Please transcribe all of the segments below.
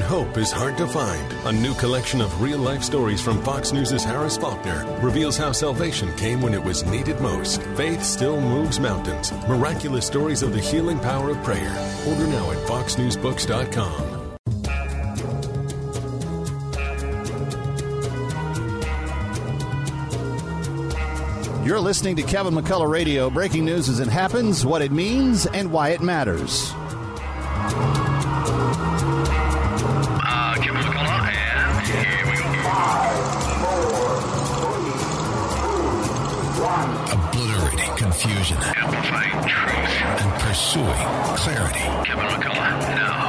Hope is hard to find. A new collection of real life stories from Fox News' Harris Faulkner reveals how salvation came when it was needed most. Faith still moves mountains. Miraculous stories of the healing power of prayer. Order now at foxnewsbooks.com. You're listening to Kevin McCullough Radio. Breaking news as it happens, what it means, and why it matters. Confusion Amplifying truth. and pursuing clarity. Kevin McCullough, now.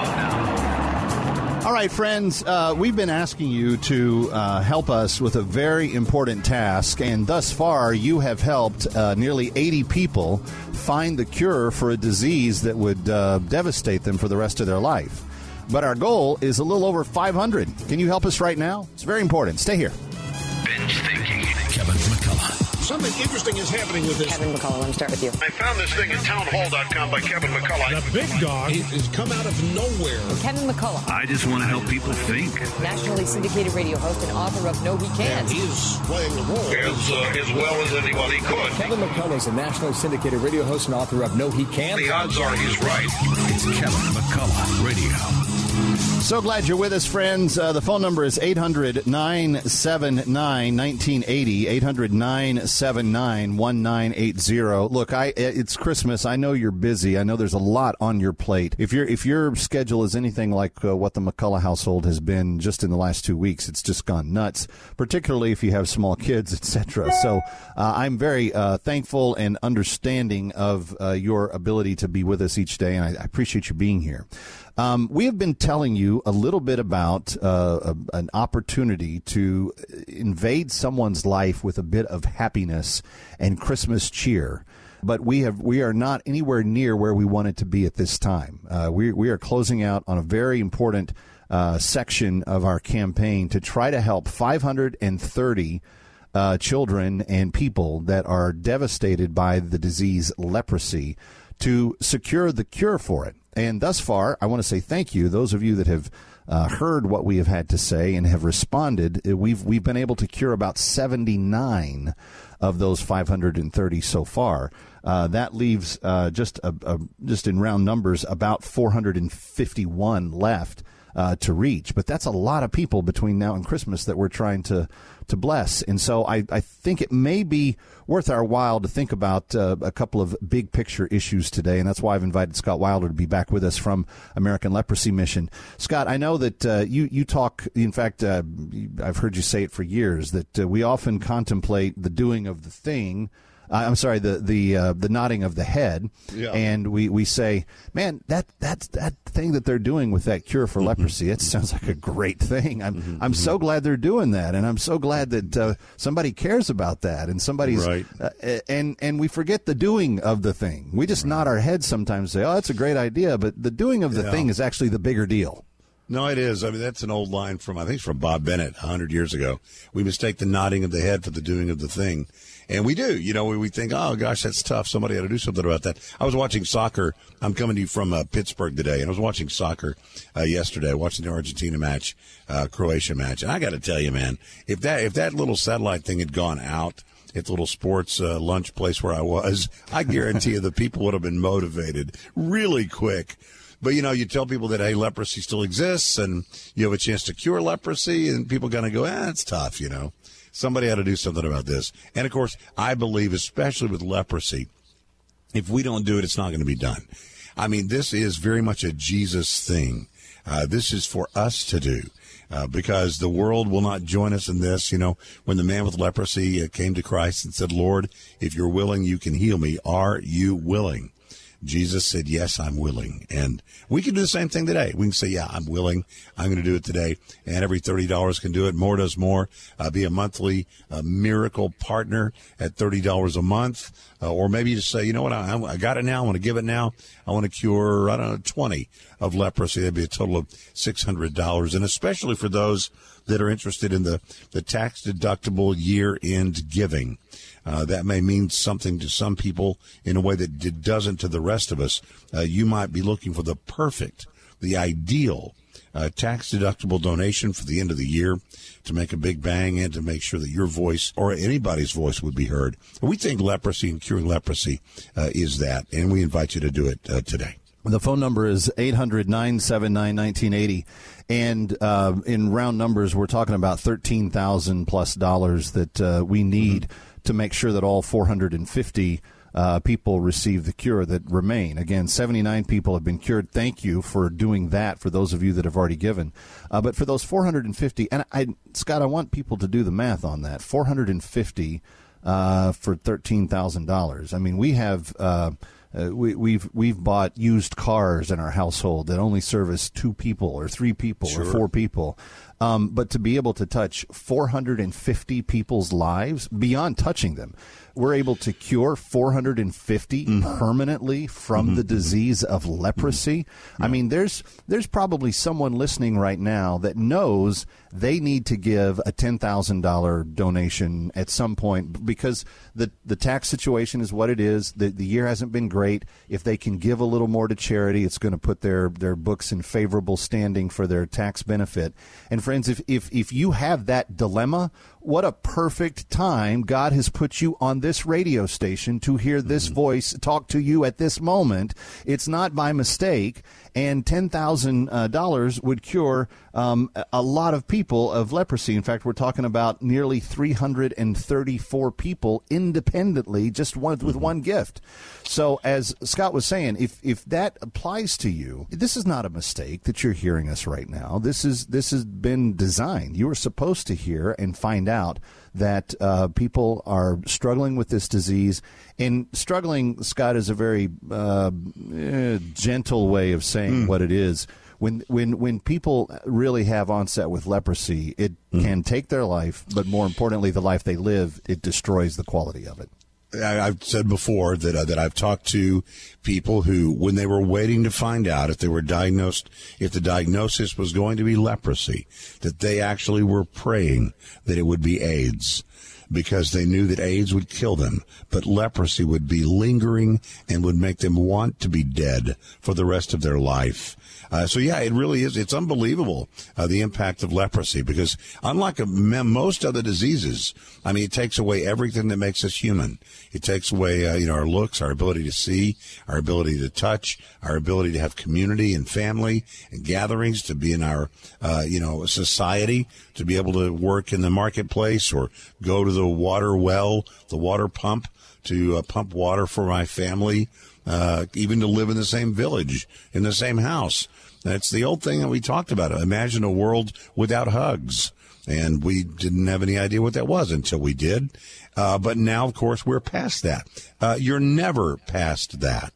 All right, friends, uh, we've been asking you to uh, help us with a very important task, and thus far, you have helped uh, nearly 80 people find the cure for a disease that would uh, devastate them for the rest of their life. But our goal is a little over 500. Can you help us right now? It's very important. Stay here. Something interesting is happening with this. Kevin McCullough, let me start with you. I found this thing at townhall.com by Kevin McCullough. The big dog. has come out of nowhere. Kevin McCullough, I just want to help people think. nationally syndicated radio host and author of No He Can't. He's playing the role as, uh, as well as anybody could. Kevin McCullough is a nationally syndicated radio host and author of No He Can't. The odds are he's right. It's Kevin McCullough Radio. So glad you're with us, friends. Uh, the phone number is 800 979 1980. 800 979 1980. Look, I, it's Christmas. I know you're busy. I know there's a lot on your plate. If, you if your schedule is anything like uh, what the McCullough household has been just in the last two weeks, it's just gone nuts, particularly if you have small kids, etc. So uh, I'm very uh, thankful and understanding of uh, your ability to be with us each day, and I, I appreciate you being here. Um, we have been telling you a little bit about uh, a, an opportunity to invade someone's life with a bit of happiness and Christmas cheer. But we have we are not anywhere near where we wanted to be at this time. Uh, we we are closing out on a very important uh, section of our campaign to try to help 530 uh, children and people that are devastated by the disease leprosy to secure the cure for it. And thus far, I want to say thank you. Those of you that have uh, heard what we have had to say and have responded, uh, we've we've been able to cure about 79 of those 530 so far. Uh, that leaves uh, just a, a, just in round numbers about 451 left uh, to reach. But that's a lot of people between now and Christmas that we're trying to to bless. And so I, I think it may be worth our while to think about uh, a couple of big picture issues today. And that's why I've invited Scott Wilder to be back with us from American Leprosy Mission. Scott, I know that uh, you, you talk, in fact, uh, I've heard you say it for years, that uh, we often contemplate the doing of the thing. I'm sorry, the the uh, the nodding of the head, Yeah. and we, we say, man, that that's that thing that they're doing with that cure for leprosy. It sounds like a great thing. I'm I'm so glad they're doing that, and I'm so glad that uh, somebody cares about that, and somebody's Right. uh, and and we forget the doing of the thing. We just nod our heads sometimes, and say, oh, that's a great idea, but the doing of the Yeah. thing is actually the bigger deal. No, it is. I mean, that's an old line from, I think it's from Bob Bennett hundred years ago. We mistake the nodding of the head for the doing of the thing. And we do, you know, we, we think, oh gosh, that's tough. Somebody ought to do something about that. I was watching soccer. I'm coming to you from uh, Pittsburgh today and I was watching soccer, uh, yesterday, watching the Argentina match, uh, Croatia match. And I got to tell you, man, if that, if that little satellite thing had gone out, at the little sports uh, lunch place where I was, I guarantee you the people would have been motivated really quick. But you know, you tell people that hey, leprosy still exists, and you have a chance to cure leprosy, and people gonna go, ah, it's tough, you know. Somebody had to do something about this. And of course, I believe, especially with leprosy, if we don't do it, it's not going to be done. I mean, this is very much a Jesus thing. Uh, this is for us to do. Uh, because the world will not join us in this. You know, when the man with leprosy uh, came to Christ and said, Lord, if you're willing, you can heal me. Are you willing? Jesus said, Yes, I'm willing. And we can do the same thing today. We can say, Yeah, I'm willing. I'm going to do it today. And every $30 can do it. More does more. Uh, be a monthly uh, miracle partner at $30 a month. Uh, or maybe you just say, You know what? I, I got it now. I want to give it now. I want to cure, I don't know, 20 of leprosy. That'd be a total of $600. And especially for those that are interested in the, the tax deductible year end giving. Uh, that may mean something to some people in a way that it doesn't to the rest of us. Uh, you might be looking for the perfect, the ideal a tax deductible donation for the end of the year to make a big bang and to make sure that your voice or anybody's voice would be heard. We think leprosy and curing leprosy uh, is that, and we invite you to do it uh, today. The phone number is 800 979 1980. And uh, in round numbers, we're talking about 13000 plus dollars that uh, we need mm-hmm. To make sure that all 450 uh, people receive the cure that remain. Again, 79 people have been cured. Thank you for doing that for those of you that have already given. Uh, but for those 450, and I, Scott, I want people to do the math on that. 450 uh, for $13,000. I mean, we have. Uh, we, we've we've bought used cars in our household that only service two people or three people sure. or four people. Um, but to be able to touch 450 people's lives beyond touching them, we're able to cure 450 mm-hmm. permanently from mm-hmm. the disease of leprosy. Mm-hmm. I mean, there's there's probably someone listening right now that knows they need to give a ten thousand dollar donation at some point because the the tax situation is what it is. The the year hasn't been great. If they can give a little more to charity, it's going to put their their books in favorable standing for their tax benefit. And friends, if if if you have that dilemma, what a perfect time God has put you on this radio station to hear this mm-hmm. voice talk to you at this moment. It's not by mistake and $10,000 uh, would cure um, a lot of people of leprosy. In fact, we're talking about nearly 334 people independently, just one, with mm-hmm. one gift. So, as Scott was saying, if if that applies to you, this is not a mistake that you're hearing us right now. This is this has been designed. You are supposed to hear and find out that uh, people are struggling with this disease. And struggling, Scott, is a very uh, eh, gentle way of saying mm. what it is. When, when, when people really have onset with leprosy, it mm. can take their life, but more importantly, the life they live, it destroys the quality of it. I've said before that uh, that I've talked to people who, when they were waiting to find out if they were diagnosed, if the diagnosis was going to be leprosy, that they actually were praying that it would be AIDS because they knew that AIDS would kill them, but leprosy would be lingering and would make them want to be dead for the rest of their life. Uh, so yeah, it really is. It's unbelievable uh, the impact of leprosy because unlike a, most other diseases, I mean, it takes away everything that makes us human. It takes away, uh, you know, our looks, our ability to see, our ability to touch, our ability to have community and family and gatherings, to be in our, uh, you know, society, to be able to work in the marketplace or go to the water well, the water pump to uh, pump water for my family. Uh, even to live in the same village, in the same house. That's the old thing that we talked about. Imagine a world without hugs. And we didn't have any idea what that was until we did. Uh, but now, of course, we're past that. Uh, you're never past that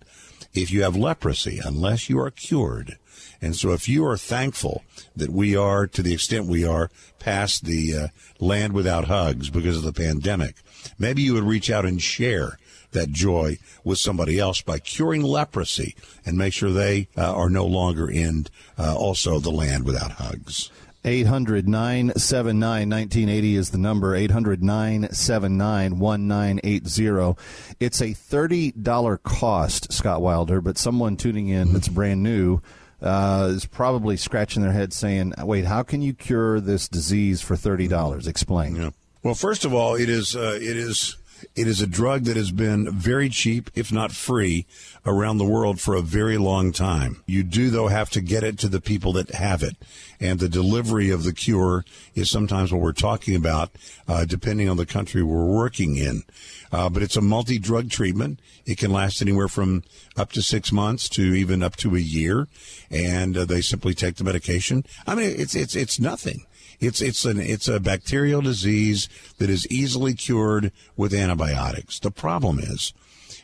if you have leprosy unless you are cured. And so if you are thankful that we are, to the extent we are, past the uh, land without hugs because of the pandemic, maybe you would reach out and share that joy with somebody else by curing leprosy and make sure they uh, are no longer in uh, also the land without hugs. 800 979 1980 is the number. 800 979 1980. It's a $30 cost, Scott Wilder, but someone tuning in that's brand new uh, is probably scratching their head saying, wait, how can you cure this disease for $30? Explain. Yeah. Well, first of all, it is, uh, it is it is a drug that has been very cheap, if not free, around the world for a very long time. You do, though, have to get it to the people that have it. And the delivery of the cure is sometimes what we're talking about, uh, depending on the country we're working in. Uh, but it's a multi drug treatment. It can last anywhere from up to six months to even up to a year. And uh, they simply take the medication. I mean, it's, it's, it's nothing. It's it's an it's a bacterial disease that is easily cured with antibiotics. The problem is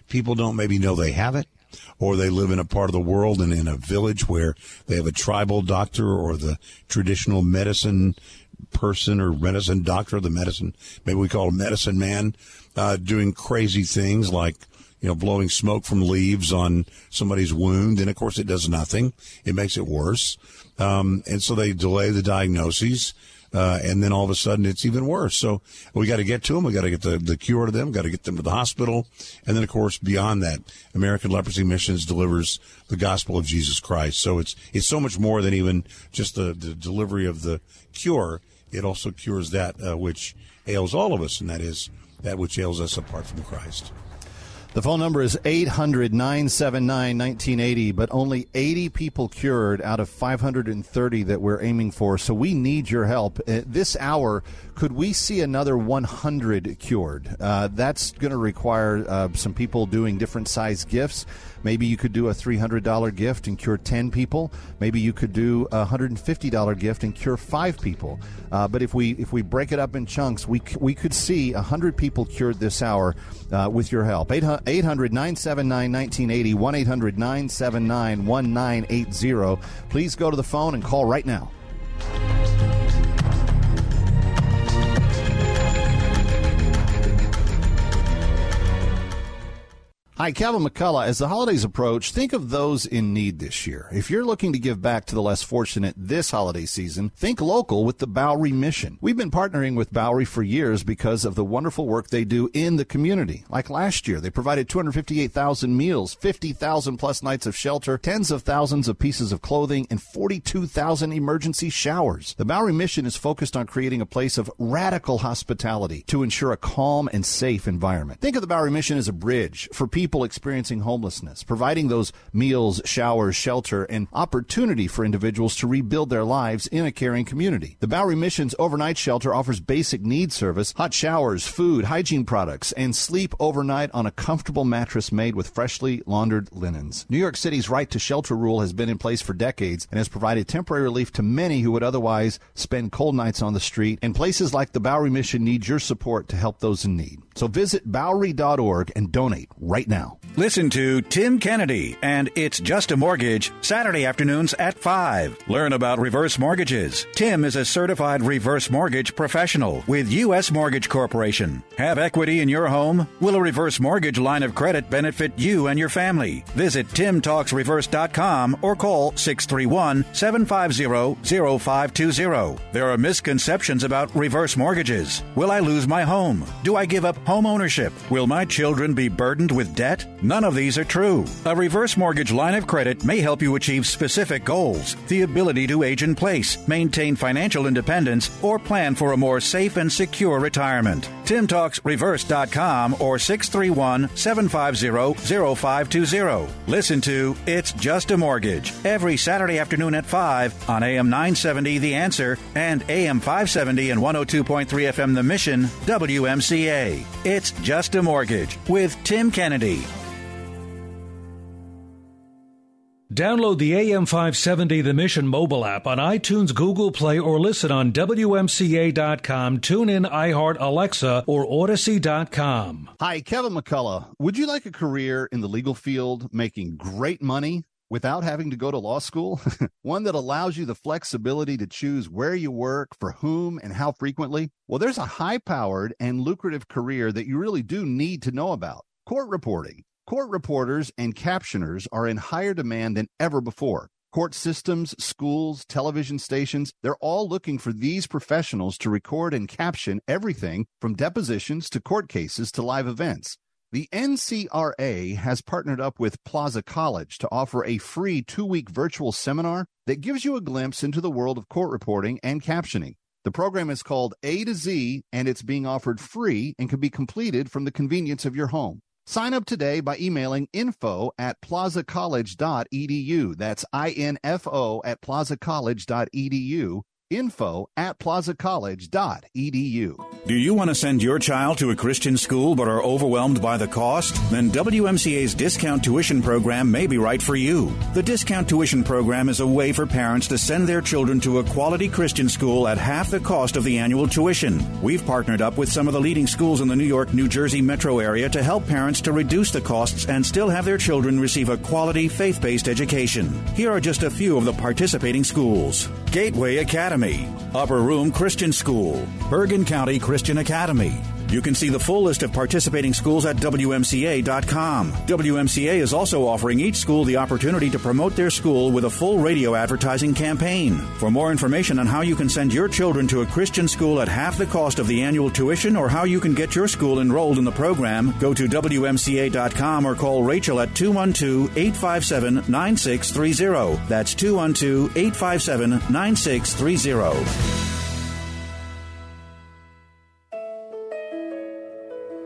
people don't maybe know they have it or they live in a part of the world and in a village where they have a tribal doctor or the traditional medicine person or medicine doctor, the medicine, maybe we call a medicine man, uh, doing crazy things like, you know, blowing smoke from leaves on somebody's wound. And of course, it does nothing. It makes it worse. Um, and so they delay the diagnoses. Uh, and then all of a sudden it's even worse. So we got to get to them. We got to get the, the cure to them. Got to get them to the hospital, and then of course beyond that, American Leprosy Missions delivers the gospel of Jesus Christ. So it's it's so much more than even just the, the delivery of the cure. It also cures that uh, which ails all of us, and that is that which ails us apart from Christ. The phone number is 800 979 1980, but only 80 people cured out of 530 that we're aiming for. So we need your help. Uh, this hour, could we see another 100 cured? Uh, that's going to require uh, some people doing different size gifts. Maybe you could do a $300 gift and cure 10 people. Maybe you could do a $150 gift and cure five people. Uh, but if we if we break it up in chunks, we, we could see 100 people cured this hour uh, with your help. 800 979 1980, 1 800 979 1980. Please go to the phone and call right now. Hi, Kevin McCullough. As the holidays approach, think of those in need this year. If you're looking to give back to the less fortunate this holiday season, think local with the Bowery Mission. We've been partnering with Bowery for years because of the wonderful work they do in the community. Like last year, they provided 258,000 meals, 50,000 plus nights of shelter, tens of thousands of pieces of clothing, and 42,000 emergency showers. The Bowery Mission is focused on creating a place of radical hospitality to ensure a calm and safe environment. Think of the Bowery Mission as a bridge for people experiencing homelessness, providing those meals, showers, shelter, and opportunity for individuals to rebuild their lives in a caring community. The Bowery Mission's overnight shelter offers basic needs service, hot showers, food, hygiene products, and sleep overnight on a comfortable mattress made with freshly laundered linens. New York City's right to shelter rule has been in place for decades and has provided temporary relief to many who would otherwise spend cold nights on the street. And places like the Bowery Mission need your support to help those in need. So visit Bowery.org and donate right now. Listen to Tim Kennedy and It's Just a Mortgage Saturday afternoons at 5. Learn about reverse mortgages. Tim is a certified reverse mortgage professional with U.S. Mortgage Corporation. Have equity in your home? Will a reverse mortgage line of credit benefit you and your family? Visit timtalksreverse.com or call 631 750 0520. There are misconceptions about reverse mortgages. Will I lose my home? Do I give up home ownership? Will my children be burdened with debt? None of these are true. A reverse mortgage line of credit may help you achieve specific goals, the ability to age in place, maintain financial independence, or plan for a more safe and secure retirement. TimTalksReverse.com or 631 750 0520. Listen to It's Just a Mortgage every Saturday afternoon at 5 on AM 970 The Answer and AM 570 and 102.3 FM The Mission, WMCA. It's Just a Mortgage with Tim Kennedy. Download the AM570 The Mission mobile app on iTunes, Google Play, or listen on WMCA.com, TuneIn, iHeart, Alexa, or Audacy.com. Hi, Kevin McCullough. Would you like a career in the legal field making great money? Without having to go to law school, one that allows you the flexibility to choose where you work, for whom, and how frequently? Well, there's a high powered and lucrative career that you really do need to know about court reporting. Court reporters and captioners are in higher demand than ever before. Court systems, schools, television stations, they're all looking for these professionals to record and caption everything from depositions to court cases to live events. The NCRA has partnered up with Plaza College to offer a free two week virtual seminar that gives you a glimpse into the world of court reporting and captioning. The program is called A to Z and it's being offered free and can be completed from the convenience of your home. Sign up today by emailing info at plazacollege.edu. That's I-N-F-O at plazacollege.edu. Info at plazacollege.edu. Do you want to send your child to a Christian school but are overwhelmed by the cost? Then WMCA's discount tuition program may be right for you. The discount tuition program is a way for parents to send their children to a quality Christian school at half the cost of the annual tuition. We've partnered up with some of the leading schools in the New York, New Jersey metro area to help parents to reduce the costs and still have their children receive a quality faith based education. Here are just a few of the participating schools Gateway Academy, Upper Room Christian School, Bergen County Christian Academy, You can see the full list of participating schools at WMCA.com. WMCA is also offering each school the opportunity to promote their school with a full radio advertising campaign. For more information on how you can send your children to a Christian school at half the cost of the annual tuition or how you can get your school enrolled in the program, go to WMCA.com or call Rachel at 212 857 9630. That's 212 857 9630.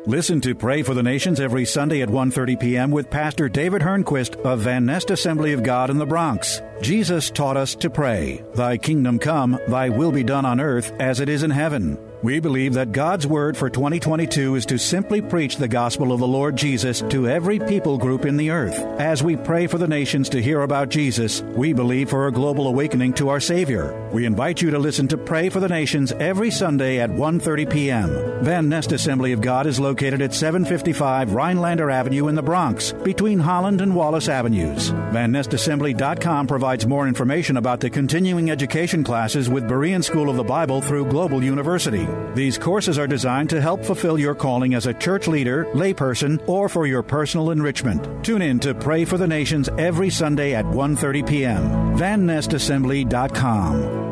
Listen to Pray for the Nations every Sunday at 1:30 p.m. with Pastor David Hernquist of Van Nest Assembly of God in the Bronx. Jesus taught us to pray, "Thy kingdom come, thy will be done on earth as it is in heaven." We believe that God's word for 2022 is to simply preach the gospel of the Lord Jesus to every people group in the earth. As we pray for the nations to hear about Jesus, we believe for a global awakening to our Savior. We invite you to listen to Pray for the Nations every Sunday at 1:30 p.m. Van Nest Assembly of God is located at 755 Rhinelander Avenue in the Bronx, between Holland and Wallace Avenues. VanNestAssembly.com provides more information about the continuing education classes with Berean School of the Bible through Global University. These courses are designed to help fulfill your calling as a church leader, layperson, or for your personal enrichment. Tune in to Pray for the Nations every Sunday at 1:30 p.m. VanNestAssembly.com.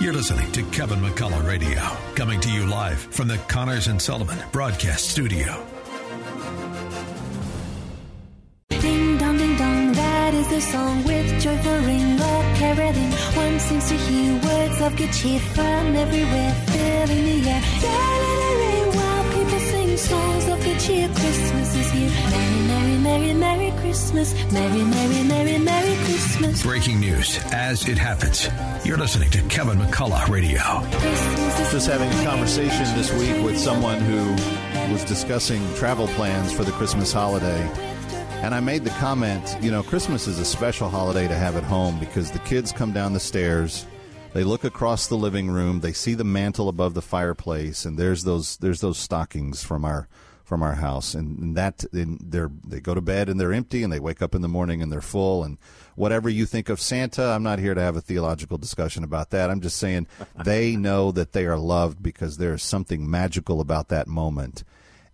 You're listening to Kevin McCullough Radio, coming to you live from the Connors and Sullivan Broadcast Studio. Ding dong, ding dong, that is the song with joyful ring or caroling. One seems to hear words of good cheer from everywhere, filling the air. Yeah, let it ring while people sing songs of good cheer. Christmas is here. Merry, merry, merry, merry Christmas. Merry, merry, merry, merry Christmas. Breaking news as it happens. You're listening to Kevin McCullough Radio. Just having a conversation this week with someone who was discussing travel plans for the Christmas holiday. And I made the comment, you know, Christmas is a special holiday to have at home because the kids come down the stairs, they look across the living room, they see the mantle above the fireplace, and there's those there's those stockings from our from our house, and, that and they're they go to bed and they're empty, and they wake up in the morning and they're full, and whatever you think of Santa, I'm not here to have a theological discussion about that. I'm just saying they know that they are loved because there's something magical about that moment.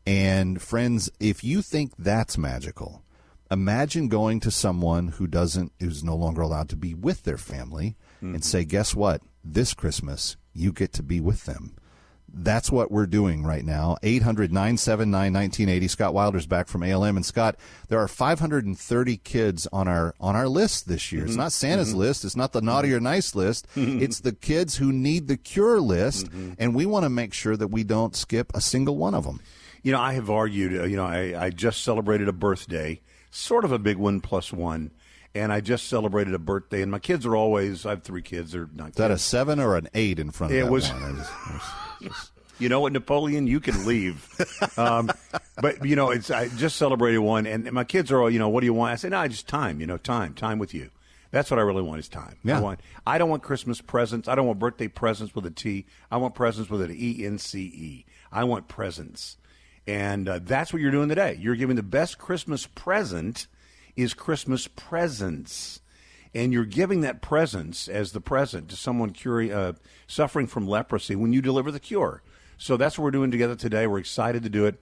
And friends, if you think that's magical, imagine going to someone who doesn't who's no longer allowed to be with their family and mm-hmm. say, "Guess what? This Christmas you get to be with them." That's what we're doing right now. 800 979 1980. Scott Wilder's back from ALM. And Scott, there are 530 kids on our on our list this year. It's mm-hmm. not Santa's mm-hmm. list. It's not the naughty or nice list. It's the kids who need the cure list. And we want to make sure that we don't skip a single one of them. You know, I have argued, uh, you know, I, I just celebrated a birthday, sort of a big one plus one. And I just celebrated a birthday, and my kids are always, I have three kids. They're not Is that a seven or an eight in front of It that was- one? I just- I You know what, Napoleon, you can leave. um, but you know, it's I just celebrated one, and my kids are all, you know, what do you want? I said, no, just time. You know, time, time with you. That's what I really want is time. Yeah. I want. I don't want Christmas presents. I don't want birthday presents with a T. I want presents with an E N C E. I want presents, and uh, that's what you're doing today. You're giving the best Christmas present is Christmas presents and you're giving that presence as the present to someone curi- uh, suffering from leprosy when you deliver the cure. So that's what we're doing together today. We're excited to do it.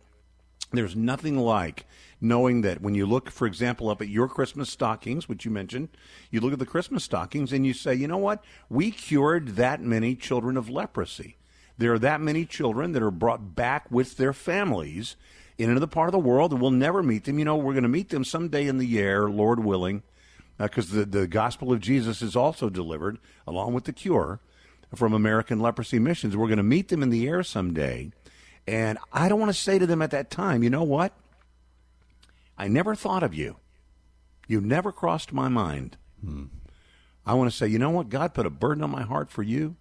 There's nothing like knowing that when you look, for example, up at your Christmas stockings, which you mentioned, you look at the Christmas stockings and you say, you know what? We cured that many children of leprosy. There are that many children that are brought back with their families in another part of the world and we'll never meet them. You know, we're going to meet them someday in the air, Lord willing, uh, because the, the gospel of Jesus is also delivered along with the cure from American Leprosy Missions. We're going to meet them in the air someday. And I don't want to say to them at that time, you know what? I never thought of you. You never crossed my mind. Hmm. I want to say, you know what? God put a burden on my heart for you.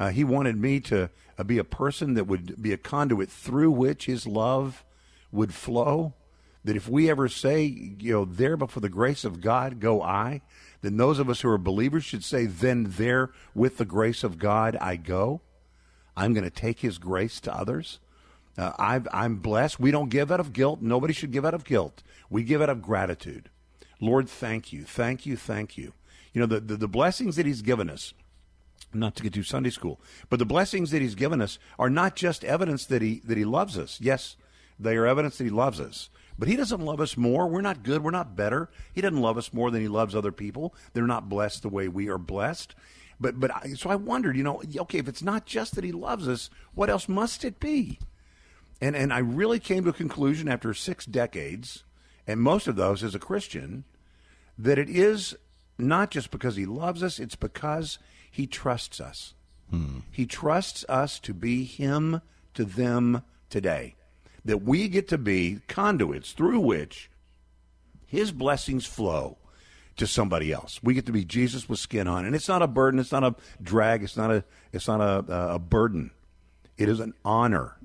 Uh, he wanted me to uh, be a person that would be a conduit through which His love would flow. That if we ever say, you know, there before the grace of God go I, then those of us who are believers should say, then there with the grace of God I go. I'm going to take His grace to others. Uh, I've, I'm blessed. We don't give out of guilt. Nobody should give out of guilt. We give out of gratitude. Lord, thank you, thank you, thank you. You know, the, the, the blessings that He's given us not to get to Sunday school. But the blessings that he's given us are not just evidence that he that he loves us. Yes, they are evidence that he loves us. But he doesn't love us more. We're not good. We're not better. He doesn't love us more than he loves other people. They're not blessed the way we are blessed. But but I, so I wondered, you know, okay, if it's not just that he loves us, what else must it be? And and I really came to a conclusion after six decades, and most of those as a Christian, that it is not just because he loves us; it's because he trusts us. Hmm. He trusts us to be him to them today. That we get to be conduits through which his blessings flow to somebody else. We get to be Jesus with skin on, and it's not a burden. It's not a drag. It's not a. It's not a, a burden. It is an honor.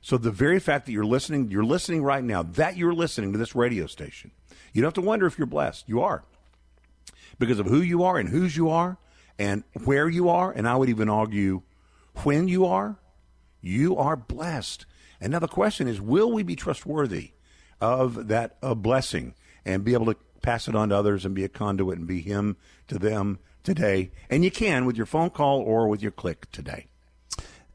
So the very fact that you're listening, you're listening right now. That you're listening to this radio station, you don't have to wonder if you're blessed. You are because of who you are and whose you are and where you are. And I would even argue when you are, you are blessed. And now the question is, will we be trustworthy of that uh, blessing and be able to pass it on to others and be a conduit and be him to them today? And you can with your phone call or with your click today.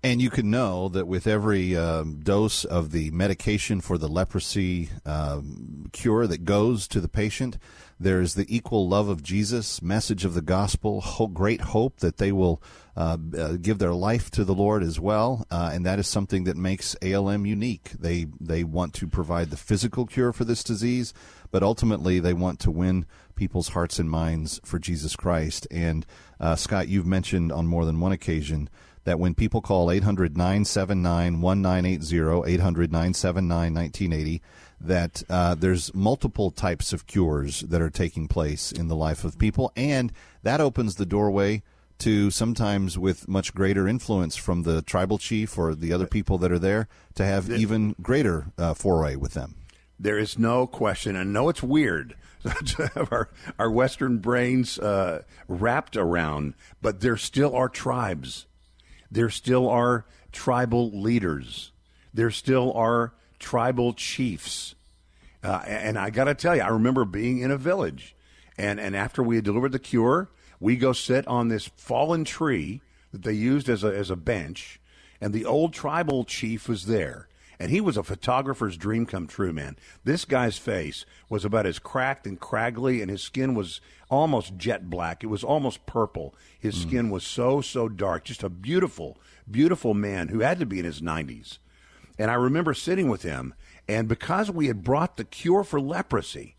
And you can know that with every um, dose of the medication for the leprosy um, cure that goes to the patient, there's the equal love of Jesus, message of the gospel, great hope that they will uh, uh, give their life to the Lord as well, uh, and that is something that makes ALM unique. They they want to provide the physical cure for this disease, but ultimately they want to win people's hearts and minds for Jesus Christ. And uh, Scott, you've mentioned on more than one occasion that when people call 800 979 1980, 800 979 1980, that uh, there's multiple types of cures that are taking place in the life of people, and that opens the doorway to sometimes with much greater influence from the tribal chief or the other people that are there to have even greater uh, foray with them. There is no question. I know it's weird to have our, our Western brains uh, wrapped around, but there still are tribes. There still are tribal leaders. There still are tribal chiefs. Uh, and I got to tell you, I remember being in a village, and, and after we had delivered the cure, we go sit on this fallen tree that they used as a, as a bench, and the old tribal chief was there. And he was a photographer's dream come true, man. This guy's face was about as cracked and craggly, and his skin was almost jet black. It was almost purple. His Hmm. skin was so, so dark. Just a beautiful, beautiful man who had to be in his 90s. And I remember sitting with him, and because we had brought the cure for leprosy,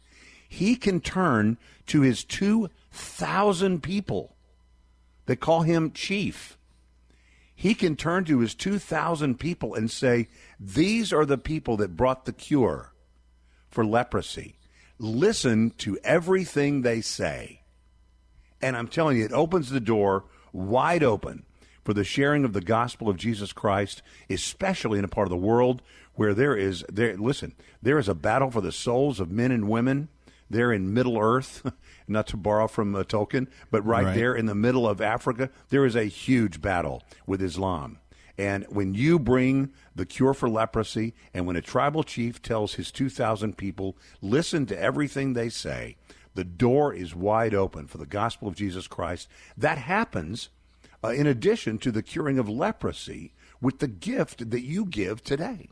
he can turn to his 2,000 people that call him chief. He can turn to his 2,000 people and say, These are the people that brought the cure for leprosy. Listen to everything they say. And I'm telling you, it opens the door wide open for the sharing of the gospel of Jesus Christ, especially in a part of the world where there is there listen, there is a battle for the souls of men and women there in Middle Earth, not to borrow from uh, Tolkien, but right, Right. there in the middle of Africa, there is a huge battle with Islam. And when you bring the cure for leprosy, and when a tribal chief tells his 2,000 people, listen to everything they say, the door is wide open for the gospel of Jesus Christ. That happens uh, in addition to the curing of leprosy with the gift that you give today.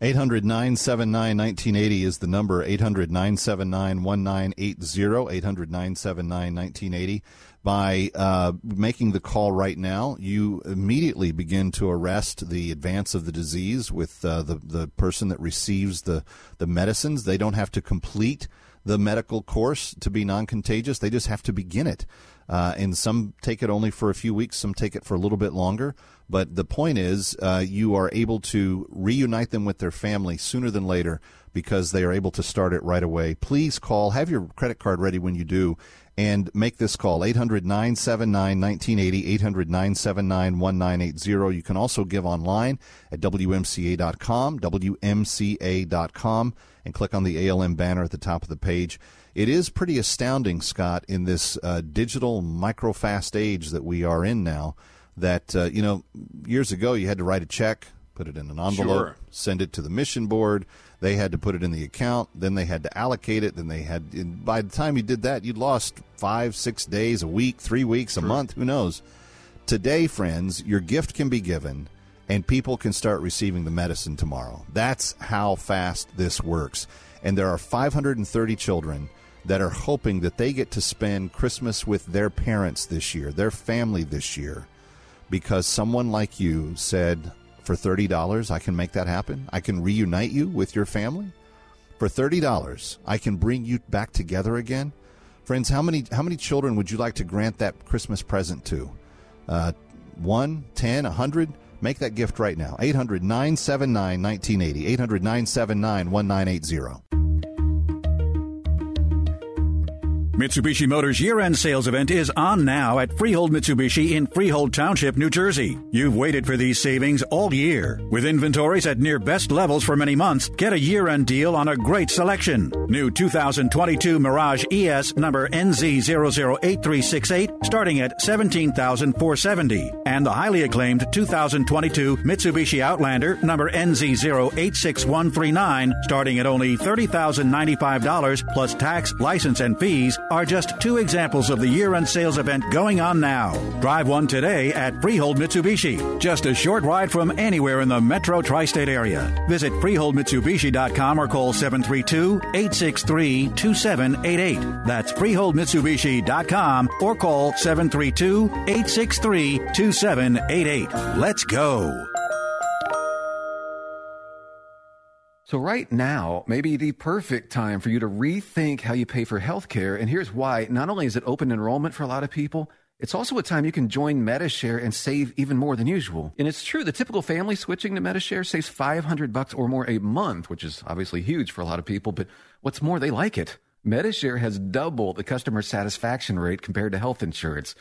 800 979 1980 is the number. 800 979 1980. 800 979 1980. By uh, making the call right now, you immediately begin to arrest the advance of the disease with uh, the, the person that receives the, the medicines. They don't have to complete the medical course to be non contagious, they just have to begin it. Uh, and some take it only for a few weeks, some take it for a little bit longer. But the point is, uh, you are able to reunite them with their family sooner than later because they are able to start it right away. Please call, have your credit card ready when you do, and make this call 800 979 1980, 800 979 1980. You can also give online at WMCA.com, WMCA.com, and click on the ALM banner at the top of the page. It is pretty astounding, Scott, in this uh, digital micro-fast age that we are in now. That uh, you know, years ago you had to write a check, put it in an envelope, Sure. send it to the mission board. They had to put it in the account. Then they had to allocate it. Then they had. By the time you did that, you'd lost five, six days, a week, three weeks, a month. Who knows? Today, friends, your gift can be given and people can start receiving the medicine tomorrow. That's how fast this works. And there are 530 children that are hoping that they get to spend Christmas with their parents this year, their family this year, because someone like you said, for $30, I can make that happen. I can reunite you with your family. For $30, I can bring you back together again. Friends, how many how many children would you like to grant that Christmas present to? Uh, one, ten, a hundred? Make that gift right now. 800 979 1980. 800 979 1980. Mitsubishi Motors year-end sales event is on now at Freehold Mitsubishi in Freehold Township, New Jersey. You've waited for these savings all year. With inventories at near best levels for many months, get a year-end deal on a great selection. New 2022 Mirage ES number NZ008368 starting at 17,470 and the highly acclaimed 2022 Mitsubishi Outlander number NZ086139 starting at only $30,095 plus tax, license and fees are just two examples of the year end sales event going on now. Drive one today at Freehold Mitsubishi, just a short ride from anywhere in the metro tri state area. Visit FreeholdMitsubishi.com or call 732 863 2788. That's FreeholdMitsubishi.com or call 732 863 2788. Let's go. So, right now may be the perfect time for you to rethink how you pay for healthcare. And here's why not only is it open enrollment for a lot of people, it's also a time you can join MediShare and save even more than usual. And it's true, the typical family switching to MediShare saves 500 bucks or more a month, which is obviously huge for a lot of people. But what's more, they like it. MediShare has double the customer satisfaction rate compared to health insurance.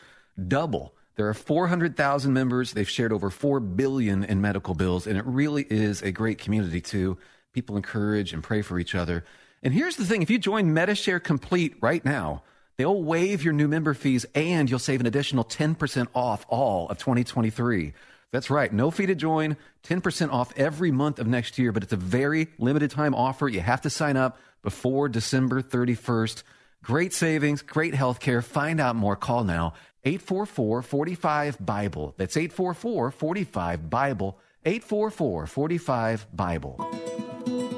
Double. There are 400,000 members. They've shared over 4 billion in medical bills, and it really is a great community too. People encourage and pray for each other. And here's the thing if you join MediShare Complete right now, they'll waive your new member fees and you'll save an additional 10% off all of 2023. That's right, no fee to join, 10% off every month of next year, but it's a very limited time offer. You have to sign up before December 31st. Great savings, great health care. Find out more. Call now 844 45 Bible. That's 844 45 Bible. 844 45 Bible.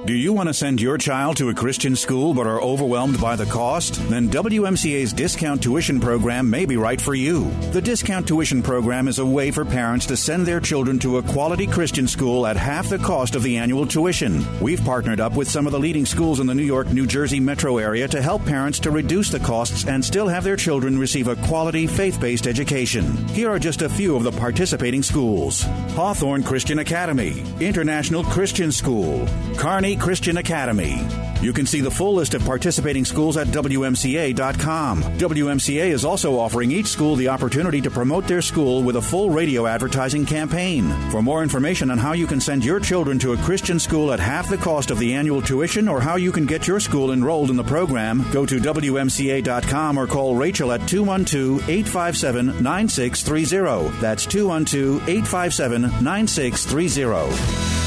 Do you want to send your child to a Christian school but are overwhelmed by the cost? Then WMCA's discount tuition program may be right for you. The discount tuition program is a way for parents to send their children to a quality Christian school at half the cost of the annual tuition. We've partnered up with some of the leading schools in the New York, New Jersey metro area to help parents to reduce the costs and still have their children receive a quality faith based education. Here are just a few of the participating schools Hawthorne Christian Academy, International Christian School, Kearny Christian Academy. You can see the full list of participating schools at WMCA.com. WMCA is also offering each school the opportunity to promote their school with a full radio advertising campaign. For more information on how you can send your children to a Christian school at half the cost of the annual tuition or how you can get your school enrolled in the program, go to WMCA.com or call Rachel at 212 857 9630. That's 212 857 9630.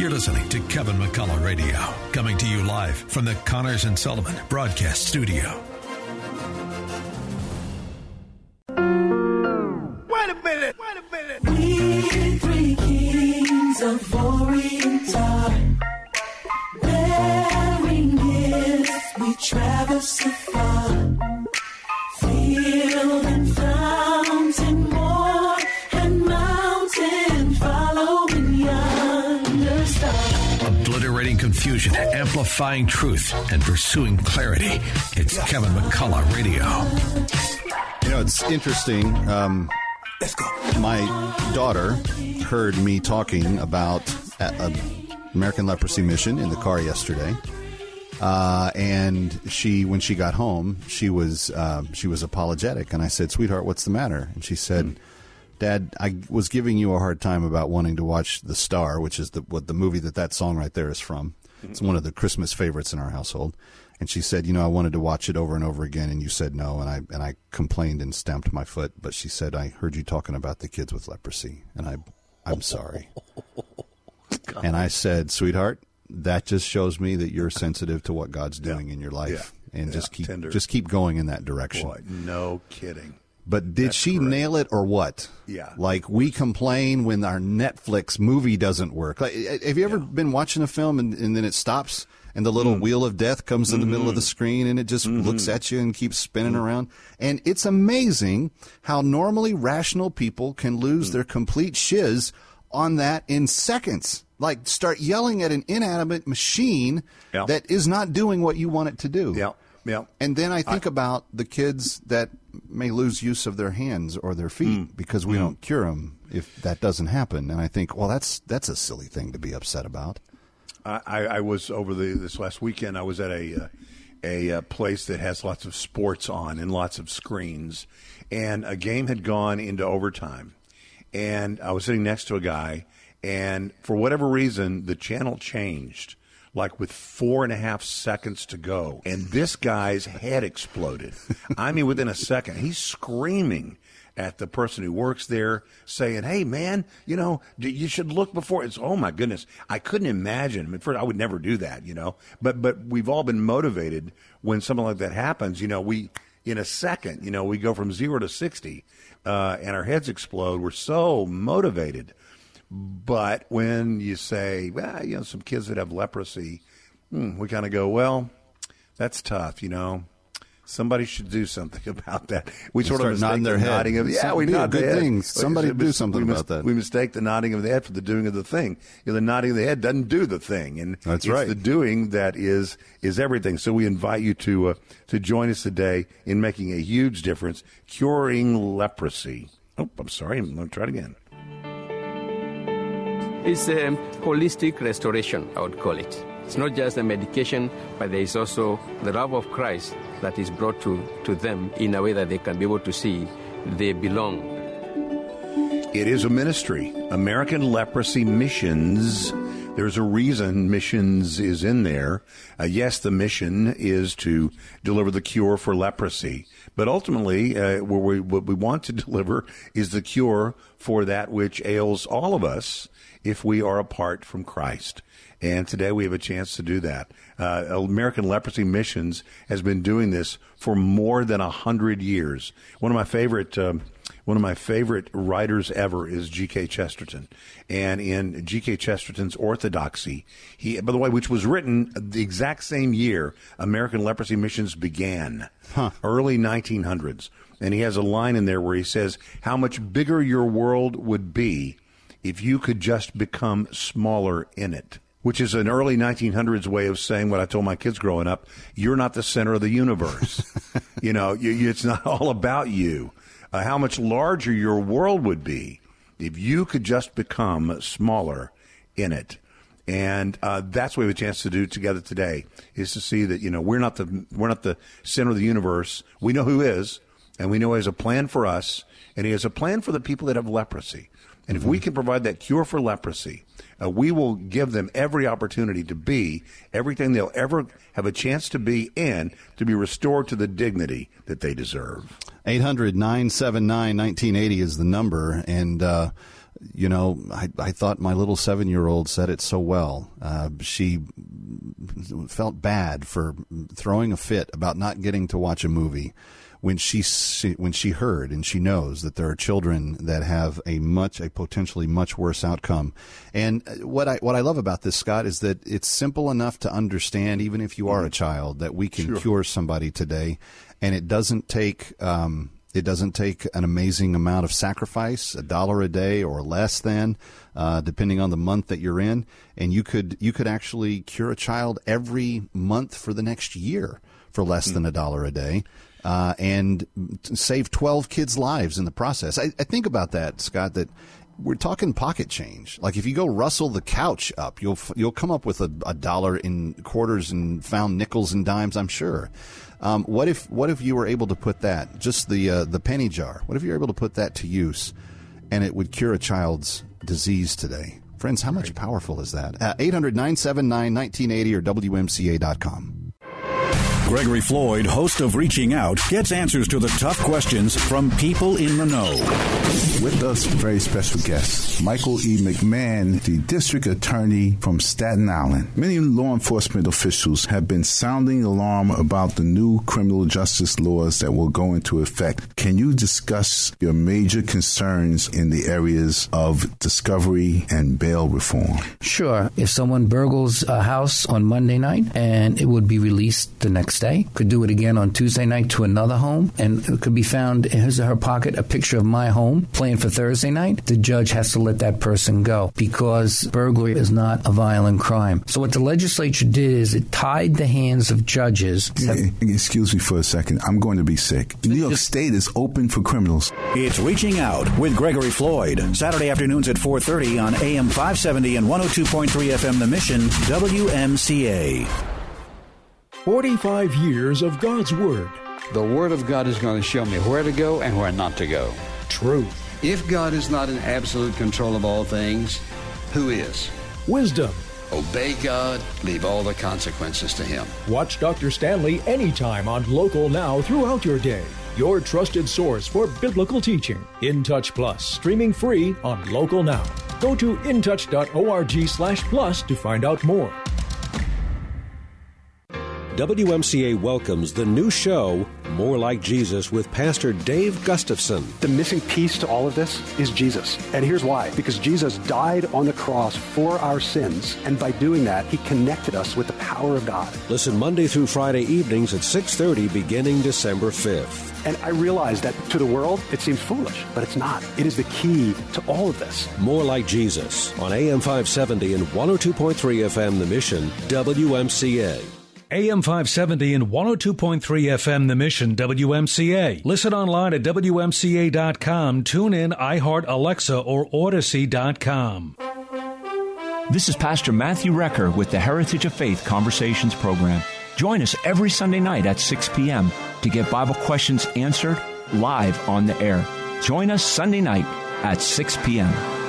You're listening to Kevin McCullough Radio, coming to you live from the Connors and Sullivan Broadcast Studio. Wait a minute! Wait a minute! We three kings of Oriental, bearing gifts, we traverse afar, filled amplifying truth and pursuing clarity. It's Kevin McCullough Radio. You know, it's interesting. Um, Let's go. My daughter heard me talking about a, a American Leprosy Mission in the car yesterday. Uh, and she, when she got home, she was uh, she was apologetic, and I said, "Sweetheart, what's the matter?" And she said, "Dad, I was giving you a hard time about wanting to watch The Star, which is the what the movie that that song right there is from. It's one of the Christmas favorites in our household." And she said, "You know, I wanted to watch it over and over again, and you said no." And I and I complained and stamped my foot, but she said, "I heard you talking about the kids with leprosy, and I, I'm sorry." and I said, "Sweetheart." That just shows me that you're sensitive to what God's doing in your life, and Yeah. just keep Tender. just keep going in that direction. Boy, no kidding. But did she nail it or what? Yeah. Like we complain when our Netflix movie doesn't work. Like, eh, have you ever been watching a film and, and then it stops and the Mm. little wheel of death comes in the middle of Mm-hmm. the screen and it just looks at you and keeps spinning around? And it's amazing how normally rational people can lose Mm. their complete shiz on that in seconds. Like start yelling at an inanimate machine Yeah. that is not doing what you want it to do. Yeah, yeah. And then I think about the kids that may lose use of their hands or their feet because we don't cure them if that doesn't happen. And I think, well, that's that's a silly thing to be upset about. I, I I was over the this last weekend. I was at a uh, a uh, place that has lots of sports on and lots of screens, and a game had gone into overtime, and I was sitting next to a guy, and for whatever reason, the channel changed. Like with four and a half seconds to go, and this guy's head exploded. I mean, within a second, he's screaming at the person who works there saying, "Hey, man, you know, you should look before." It's oh my goodness, I couldn't imagine. I mean, first, I would never do that, you know. But but we've all been motivated when something like that happens. You know, we in a second, you know, we go from zero to sixty, uh, and our heads explode. We're so motivated. But when you say, well, you know, some kids that have leprosy, hmm, we kind of go, well, that's tough, you know. Somebody should do something about that. We sort of nodding their the head. nodding of yeah, Some- we nod good head. Somebody We do something about that. We mistake the nodding of the head for the doing of the thing. You know, the nodding of the head doesn't do the thing, and That's it's right. The doing that is is everything. So we invite you to uh, to join us today in making a huge difference, curing leprosy. Oh, I'm sorry. I'm going to try it again. It's a holistic restoration, I would call it. It's not just a medication, but there is also the love of Christ that is brought to, to them in a way that they can be able to see they belong. It is a ministry, American Leprosy Missions. There's a reason missions is in there. Uh, yes, the mission is to deliver the cure for leprosy, but ultimately, uh, we, what we want to deliver is the cure for that which ails all of us if we are apart from Christ. And today we have a chance to do that. Uh, American Leprosy Missions has been doing this for more than a hundred years. One of my favorite. Um, one of my favorite writers ever is G.K. Chesterton. And in G.K. Chesterton's Orthodoxy, he, by the way, which was written the exact same year American leprosy missions began, early 1900s. And he has a line in there where he says, How much bigger your world would be if you could just become smaller in it. Which is an early 1900s way of saying what I told my kids growing up you're not the center of the universe. you know, you, you, it's not all about you uh, how much larger your world would be if you could just become smaller in it. And uh, that's what we have a chance to do together today is to see that you know we're not the we're not the center of the universe. We know who is, and we know he has a plan for us, and he has a plan for the people that have leprosy. And if we can provide that cure for leprosy, uh, we will give them every opportunity to be everything they'll ever have a chance to be and to be restored to the dignity that they deserve. 800 979 1980 is the number. And, uh, you know, I, I thought my little seven year old said it so well. Uh, she felt bad for throwing a fit about not getting to watch a movie when she when she heard and she knows that there are children that have a much a potentially much worse outcome. And what I what I love about this Scott is that it's simple enough to understand even if you are a child that we can Sure. cure somebody today and it doesn't take um, It doesn't take an amazing amount of sacrifice, a dollar a day or less than, uh, depending on the month that you're in, and you could you could actually cure a child every month for the next year for less than a dollar a day. Uh, and save 12 kids' lives in the process. I, I think about that, Scott, that we're talking pocket change. Like if you go rustle the couch up, you'll you'll come up with a, a dollar in quarters and found nickels and dimes. I'm sure. Um, what if what if you were able to put that just the uh, the penny jar? What if you're able to put that to use, and it would cure a child's disease today? Friends, how much powerful is that? Uh, 800 979 1980 or WMCA.com. Gregory Floyd, host of Reaching Out, gets answers to the tough questions from people in the know. With us, very special guest, Michael E. McMahon, the district attorney from Staten Island. Many law enforcement officials have been sounding alarm about the new criminal justice laws that will go into effect. Can you discuss your major concerns in the areas of discovery and bail reform? Sure. If someone burgles a house on Monday night and it would be released the next day, could do it again on Tuesday night to another home, and it could be found in his or her pocket a picture of my home planned for Thursday night, the judge has to let that person go because burglary is not a violent crime. So what the legislature did is it tied the hands of judges. Excuse me for a second. I'm going to be sick. New York State is open for criminals. It's Reaching Out with Gregory Floyd, Saturday afternoons at 4:30 on AM 570 and 102.3 FM The Mission, WMCA. 45 years of God's Word. The Word of God is going to show me where to go and where not to go. Truth. If God is not in absolute control of all things, who is? Wisdom. Obey God, leave all the consequences to Him. Watch Dr. Stanley anytime on Local Now throughout your day. Your trusted source for biblical teaching. In Touch Plus, streaming free on Local Now. Go to intouch.org slash plus to find out more. WMCA welcomes the new show, More Like Jesus, with Pastor Dave Gustafson. The missing piece to all of this is Jesus. And here's why. Because Jesus died on the cross for our sins, and by doing that, he connected us with the power of God. Listen Monday through Friday evenings at 6:30 beginning December 5th. And I realize that to the world, it seems foolish, but it's not. It is the key to all of this. More Like Jesus on AM 570 and 102.3 FM The Mission, WMCA. AM 570 and 102.3 FM The Mission WMCA. Listen online at WMCA.com, tune in, iHeart, Alexa, or Audacy.com. This is Pastor Matthew Recker with the Heritage of Faith Conversations program. Join us every Sunday night at 6 p.m. to get Bible questions answered live on the air. Join us Sunday night at 6 p.m.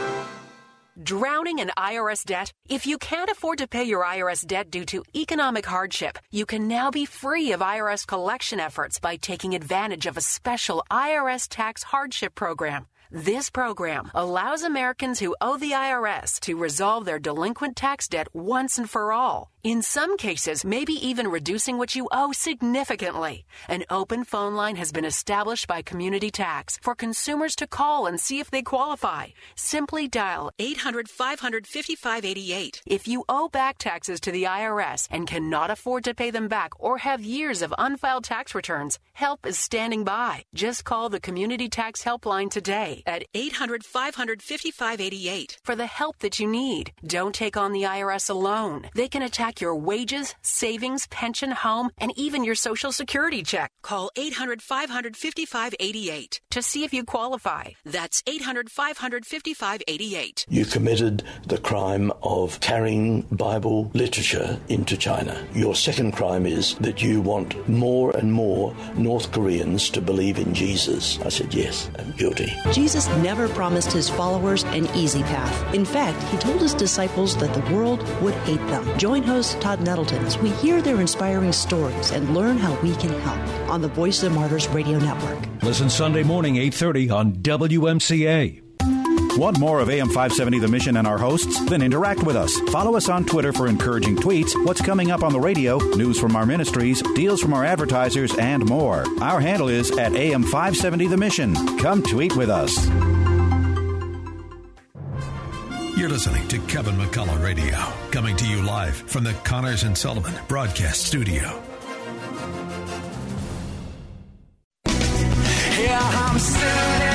Drowning in IRS debt? If you can't afford to pay your IRS debt due to economic hardship, you can now be free of IRS collection efforts by taking advantage of a special IRS tax hardship program. This program allows Americans who owe the IRS to resolve their delinquent tax debt once and for all. In some cases, maybe even reducing what you owe significantly. An open phone line has been established by Community Tax for consumers to call and see if they qualify. Simply dial 800 500 5588. If you owe back taxes to the IRS and cannot afford to pay them back or have years of unfiled tax returns, help is standing by. Just call the Community Tax Helpline today at 800 500 5588 for the help that you need. Don't take on the IRS alone. They can attack your wages, savings, pension, home, and even your social security check. Call 800 500 5588 to see if you qualify. That's 800 500 5588. You committed the crime of carrying Bible literature into China. Your second crime is that you want more and more North Koreans to believe in Jesus. I said, yes, I'm guilty. Jesus never promised his followers an easy path. In fact, he told his disciples that the world would hate them. Join host Todd Nettleton as we hear their inspiring stories and learn how we can help on the Voice of the Martyrs Radio Network. Listen Sunday morning, 8.30 on WMCA. Want more of AM 570 The Mission and our hosts? Then interact with us. Follow us on Twitter for encouraging tweets, what's coming up on the radio, news from our ministries, deals from our advertisers, and more. Our handle is at AM 570 The Mission. Come tweet with us. You're listening to Kevin McCullough Radio, coming to you live from the Connors and Sullivan Broadcast Studio. Yeah, sending you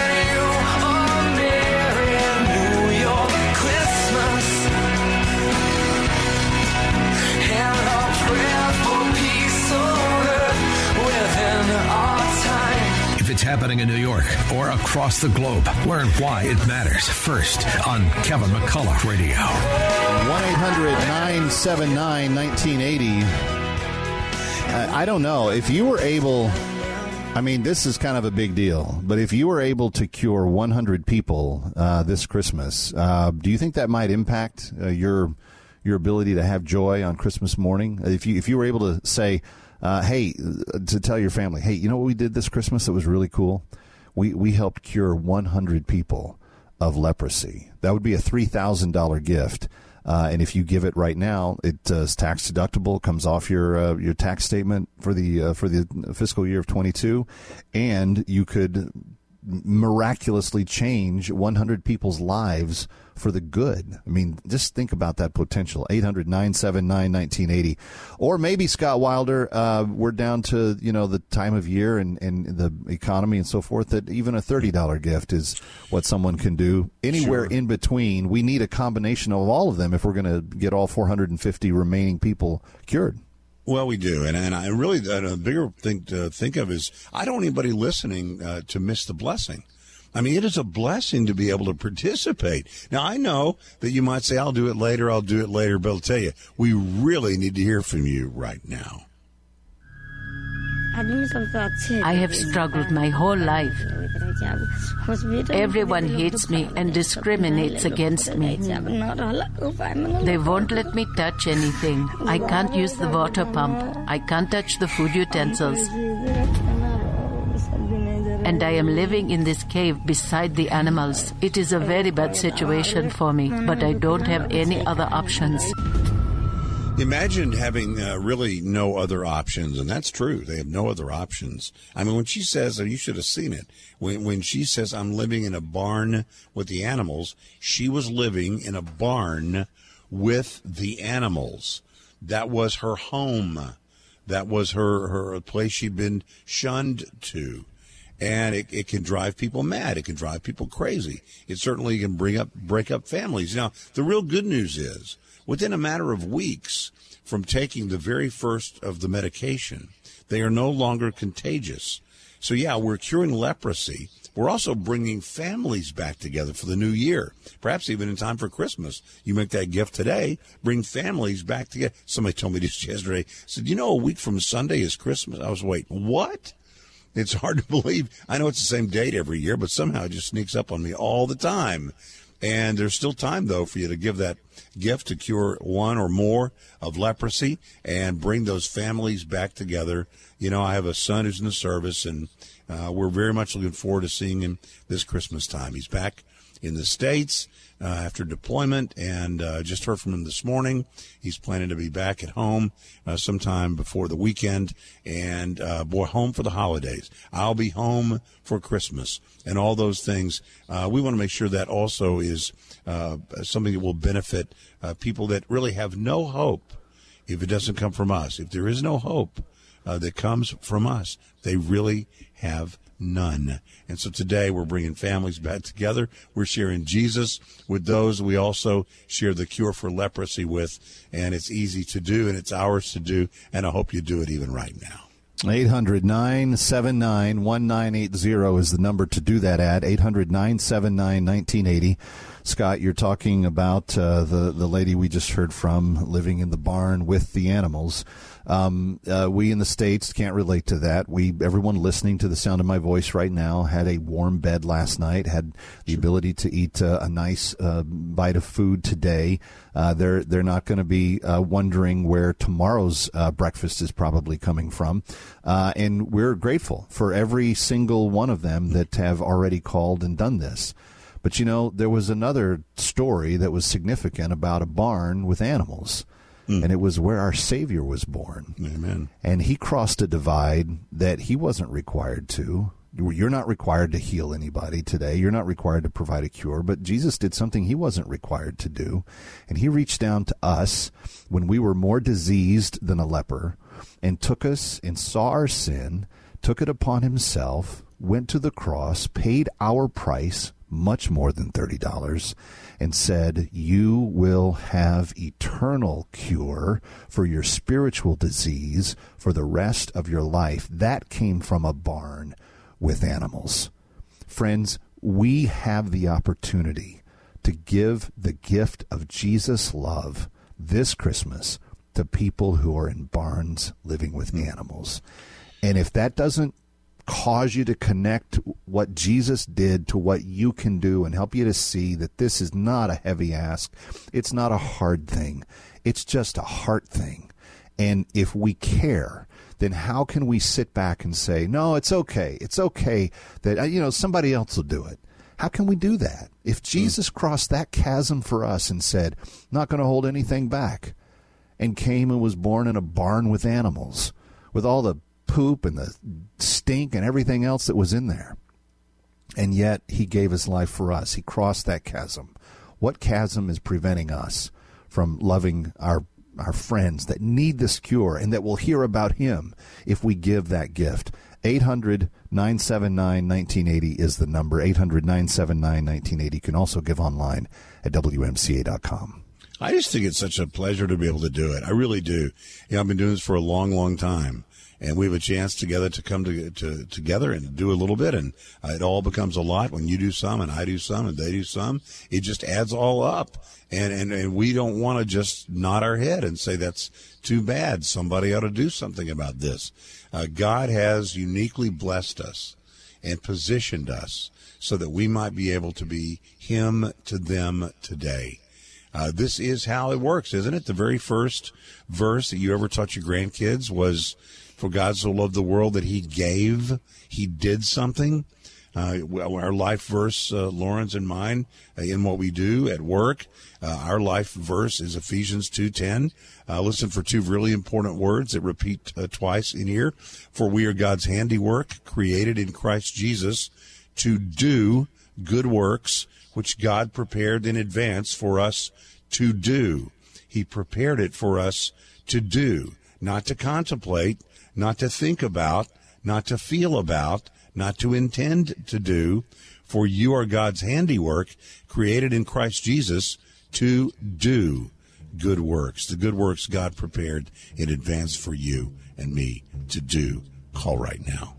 it's happening in New York or across the globe, learn why it matters first on Kevin McCullough Radio. 1 800 979 1980. I don't know. If you were able, I mean, this is kind of a big deal, but if you were able to cure 100 people uh, this Christmas, uh, do you think that might impact uh, your your ability to have joy on Christmas morning? If you if you were able to say, uh, hey, to tell your family, hey, you know what we did this Christmas that was really cool? We we helped cure 100 people of leprosy. That would be a three thousand dollar gift. Uh, and if you give it right now, it uh, is tax deductible, comes off your uh, your tax statement for the uh, for the fiscal year of 22, and you could miraculously change 100 people's lives for the good. I mean, just think about that potential. 800 979 1980. Or maybe, Scott Wilder, uh, we're down to, you know, the time of year and, and the economy and so forth that even a $30 gift is what someone can do. Anywhere Sure. in between, we need a combination of all of them if we're going to get all 450 remaining people cured. Well, we do, and and I really a bigger thing to think of is I don't want anybody listening uh, to miss the blessing. I mean, it is a blessing to be able to participate. Now, I know that you might say, "I'll do it later. I'll do it later," but I'll tell you, we really need to hear from you right now. I have struggled my whole life. Everyone hates me and discriminates against me. They won't let me touch anything. I can't use the water pump. I can't touch the food utensils. And I am living in this cave beside the animals. It is a very bad situation for me, but I don't have any other options. Imagine having uh, really no other options, and that's true. They have no other options. I mean, when she says, and you should have seen it, when when she says, "I'm living in a barn with the animals," she was living in a barn with the animals. That was her home. That was her her place she'd been shunned to. And it, it can drive people mad. It can drive people crazy. It certainly can bring up break up families. Now, the real good news is within a matter of weeks from taking the very first of the medication, they are no longer contagious. So yeah, we're curing leprosy. We're also bringing families back together for the new year. Perhaps even in time for Christmas. You make that gift today, bring families back together. Somebody told me this yesterday. Said, you know, a week from Sunday is Christmas. I was waiting. What? It's hard to believe. I know it's the same date every year, but somehow it just sneaks up on me all the time. And there's still time, though, for you to give that gift to cure one or more of leprosy and bring those families back together. You know, I have a son who's in the service, and uh, we're very much looking forward to seeing him this Christmas time. He's back in the States uh, after deployment and uh, just heard from him this morning. He's planning to be back at home uh, sometime before the weekend and, uh, boy, home for the holidays. I'll be home for Christmas and all those things. Uh, we want to make sure that also is uh, something that will benefit people that really have no hope if it doesn't come from us. If there is no hope that comes from us, they really have none. And so today we're bringing families back together. We're sharing Jesus with those we also share the cure for leprosy with. And it's easy to do and it's ours to do. And I hope you do it even right now. 800 979 1980 is the number to do that at. 800 979 1980. Scott, you're talking about uh, the, the lady we just heard from living in the barn with the animals. Um, uh, we in the States can't relate to that. We, everyone listening to the sound of my voice right now had a warm bed last night, had the ability to eat uh, a nice uh, bite of food today. Uh, they're they're not going to be uh, wondering where tomorrow's uh, breakfast is probably coming from, uh, and we're grateful for every single one of them that have already called and done this. But you know, there was another story that was significant about a barn with animals, Mm. and it was where our Savior was born. Amen. And he crossed a divide that he wasn't required to. You're not required to heal anybody today. You're not required to provide a cure, but Jesus did something he wasn't required to do. And he reached down to us when we were more diseased than a leper and took us and saw our sin, took it upon himself, went to the cross, paid our price, much more than $30, and said, You will have eternal cure for your spiritual disease for the rest of your life. That came from a barn with animals. Friends, we have the opportunity to give the gift of Jesus' love this Christmas to people who are in barns living with hmm. animals. And if that doesn't cause you to connect what Jesus did to what you can do and help you to see that this is not a heavy ask. It's not a hard thing. It's just a heart thing. And if we care, then how can we sit back and say, no, it's okay. It's okay that, you know, somebody else will do it. How can we do that? If hmm. Jesus crossed that chasm for us and said, not going to hold anything back, and came and was born in a barn with animals, with all the poop and the stink and everything else that was in there. And yet he gave his life for us. He crossed that chasm. What chasm is preventing us from loving our our friends that need this cure and that will hear about him if we give that gift? 800 979 1980 is the number. 800 979 1980. You can also give online at WMCA.com. I just think it's such a pleasure to be able to do it. I really do. You I've been doing this for a long, long time and we have a chance together to come to, to together and do a little bit, and uh, it all becomes a lot when you do some and I do some and they do some. It just adds all up, and and, and we don't want to just nod our head and say that's too bad. Somebody ought to do something about this. Uh, God has uniquely blessed us and positioned us so that we might be able to be Him to them today. Uh, this is how it works, isn't it? The very first verse that you ever taught your grandkids was for God so loved the world that he gave, he did something. Uh, our life verse, uh, Lauren's and mine, uh, in what we do at work. Uh, our life verse is Ephesians 2.10. Uh, listen for two really important words that repeat uh, twice in here. For we are God's handiwork, created in Christ Jesus to do good works, which God prepared in advance for us to do. He prepared it for us to do, not to contemplate, not to think about, not to feel about, not to intend to do, for you are God's handiwork, created in Christ Jesus to do good works, the good works God prepared in advance for you and me to do. Call right now.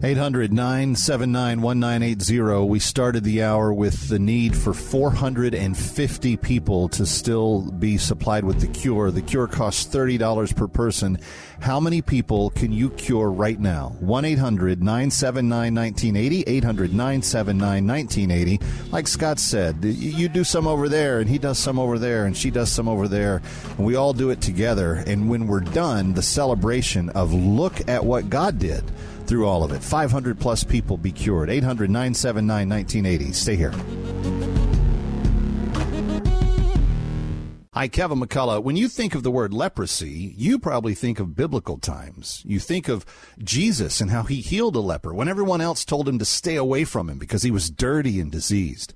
800 979 1980. We started the hour with the need for 450 people to still be supplied with the cure. The cure costs $30 per person. How many people can you cure right now? 1 800 979 1980. 800 979 1980. Like Scott said, you do some over there, and he does some over there, and she does some over there. And we all do it together. And when we're done, the celebration of look at what God did through all of it. 500 plus people be cured. 800 979 1980. Stay here. Hi, Kevin McCullough. When you think of the word leprosy, you probably think of biblical times. You think of Jesus and how he healed a leper when everyone else told him to stay away from him because he was dirty and diseased.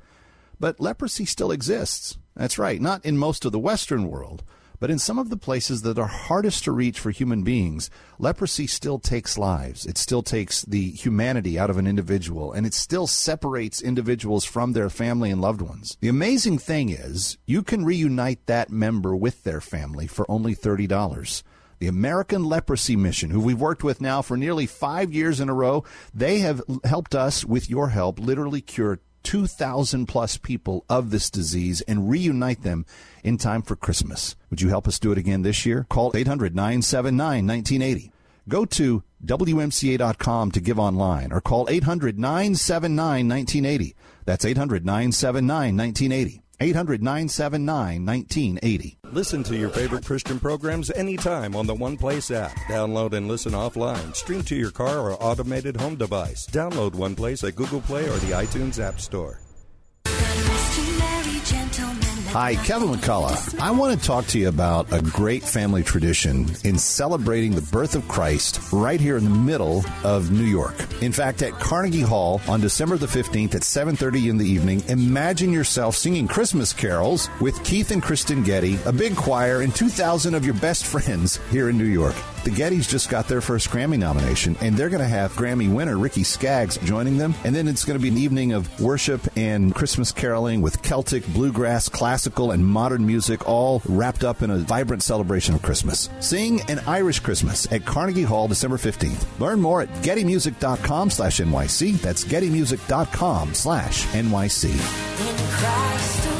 But leprosy still exists. That's right, not in most of the Western world, but in some of the places that are hardest to reach for human beings, leprosy still takes lives. It still takes the humanity out of an individual, and it still separates individuals from their family and loved ones. The amazing thing is, you can reunite that member with their family for only $30 the American Leprosy Mission, who we've worked with now for nearly five years in a row. They have helped us, with your help, literally cure 2,000 plus people of this disease and reunite them in time for Christmas. Would you help us do it again this year? Call 800 979 1980. Go to WMCA.com to give online or call 800 979 1980. That's 800 979 1980. 800 979 1980. Listen to your favorite Christian programs anytime on the One Place app. Download and listen offline. Stream to your car or automated home device. Download One Place at Google Play or the iTunes App Store. Hi, Kevin McCullough. I want to talk to you about a great family tradition in celebrating the birth of Christ right here in the middle of New York. In fact, at Carnegie Hall on December the 15th at 7:30 in the evening, imagine yourself singing Christmas carols with Keith and Kristen Getty, a big choir, and 2,000 of your best friends here in New York. The Gettys just got their first Grammy nomination, and they're going to have Grammy winner Ricky Skaggs joining them. And then it's going to be an evening of worship and Christmas caroling with Celtic, bluegrass, classical, and modern music, all wrapped up in a vibrant celebration of Christmas. Sing an Irish Christmas at Carnegie Hall December 15th. Learn more at gettymusic.com slash NYC. That's gettymusic.com slash NYC.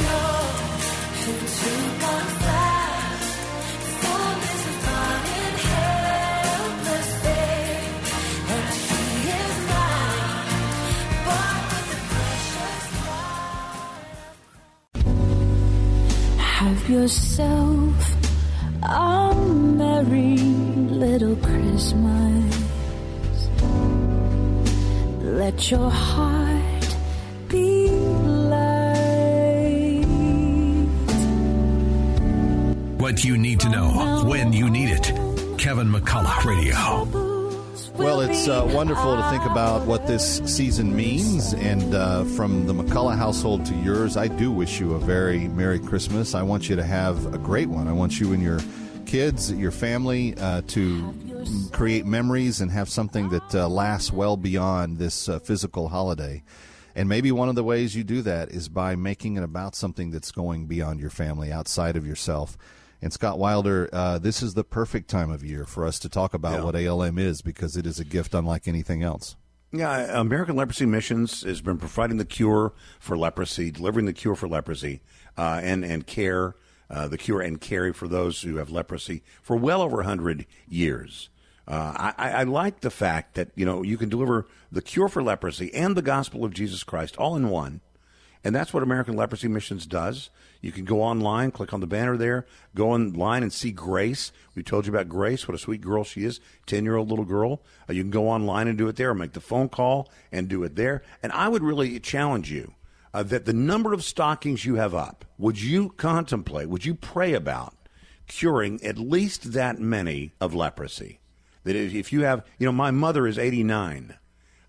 Yourself a merry little Christmas. Let your heart be light. What you need to know when you need it. Kevin McCullough Radio. Well, it's uh, wonderful to think about what this season means. And uh, from the McCullough household to yours, I do wish you a very Merry Christmas. I want you to have a great one. I want you and your kids, your family, uh, to create memories and have something that uh, lasts well beyond this uh, physical holiday. And maybe one of the ways you do that is by making it about something that's going beyond your family, outside of yourself. And Scott Wilder, uh, this is the perfect time of year for us to talk about Yeah. what ALM is because it is a gift unlike anything else. Yeah, American Leprosy Missions has been providing the cure for leprosy, delivering the cure for leprosy, uh, and and care, uh, the cure and care for those who have leprosy for well over hundred years. Uh, I, I like the fact that you know you can deliver the cure for leprosy and the gospel of Jesus Christ all in one. And that's what American Leprosy Missions does. You can go online, click on the banner there, go online and see Grace. We told you about Grace, what a sweet girl she is, 10 year old little girl. Uh, you can go online and do it there, or make the phone call and do it there. And I would really challenge you uh, that the number of stockings you have up, would you contemplate, would you pray about curing at least that many of leprosy? That if you have, you know, my mother is 89.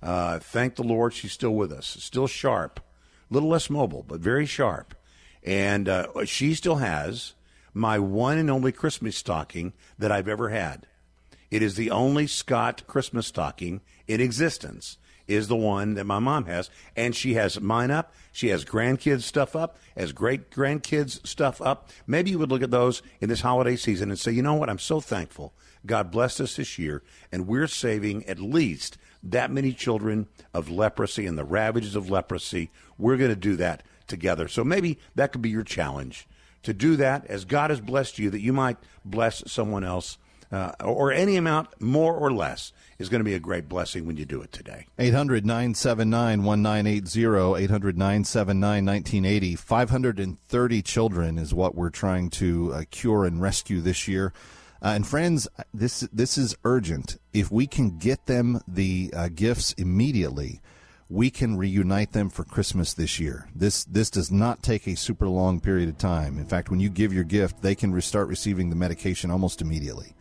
Uh, thank the Lord she's still with us, still sharp, little less mobile, but very sharp. And uh, she still has my one and only Christmas stocking that I've ever had. It is the only Scott Christmas stocking in existence. Is the one that my mom has, and she has mine up. She has grandkids stuff up, has great grandkids stuff up. Maybe you would look at those in this holiday season and say, you know what? I'm so thankful. God blessed us this year, and we're saving at least that many children of leprosy and the ravages of leprosy. We're going to do that together. So maybe that could be your challenge to do that as God has blessed you, that you might bless someone else, uh, or any amount, more or less, is going to be a great blessing when you do it today. 800 979 1980, 800 979 1980. 530 children is what we're trying to uh, cure and rescue this year. Uh, and friends, this this is urgent. If we can get them the uh, gifts immediately, we can reunite them for Christmas this year. This this does not take a super long period of time. In fact, when you give your gift, they can re- start receiving the medication almost immediately.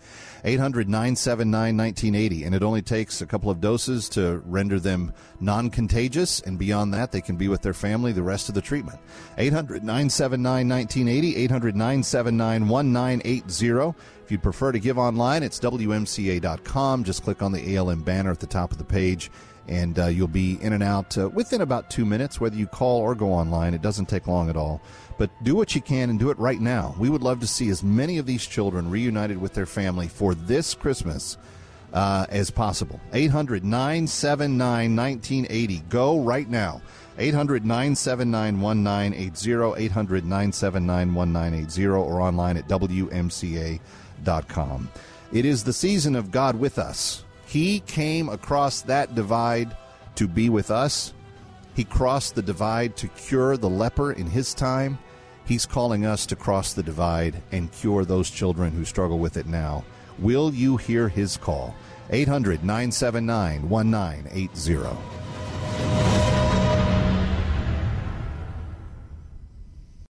800 979 1980. And it only takes a couple of doses to render them non contagious. And beyond that, they can be with their family the rest of the treatment. 800 979 1980. 800 979 1980. If you'd prefer to give online, it's WMCA.com. Just click on the ALM banner at the top of the page. And uh, you'll be in and out uh, within about two minutes, whether you call or go online. It doesn't take long at all. But do what you can and do it right now. We would love to see as many of these children reunited with their family for this Christmas uh, as possible. 800 979 1980. Go right now. 800 979 1980. 800 979 1980 or online at WMCA.com. It is the season of God with us. He came across that divide to be with us. He crossed the divide to cure the leper in his time. He's calling us to cross the divide and cure those children who struggle with it now. Will you hear his call? 800 979 1980.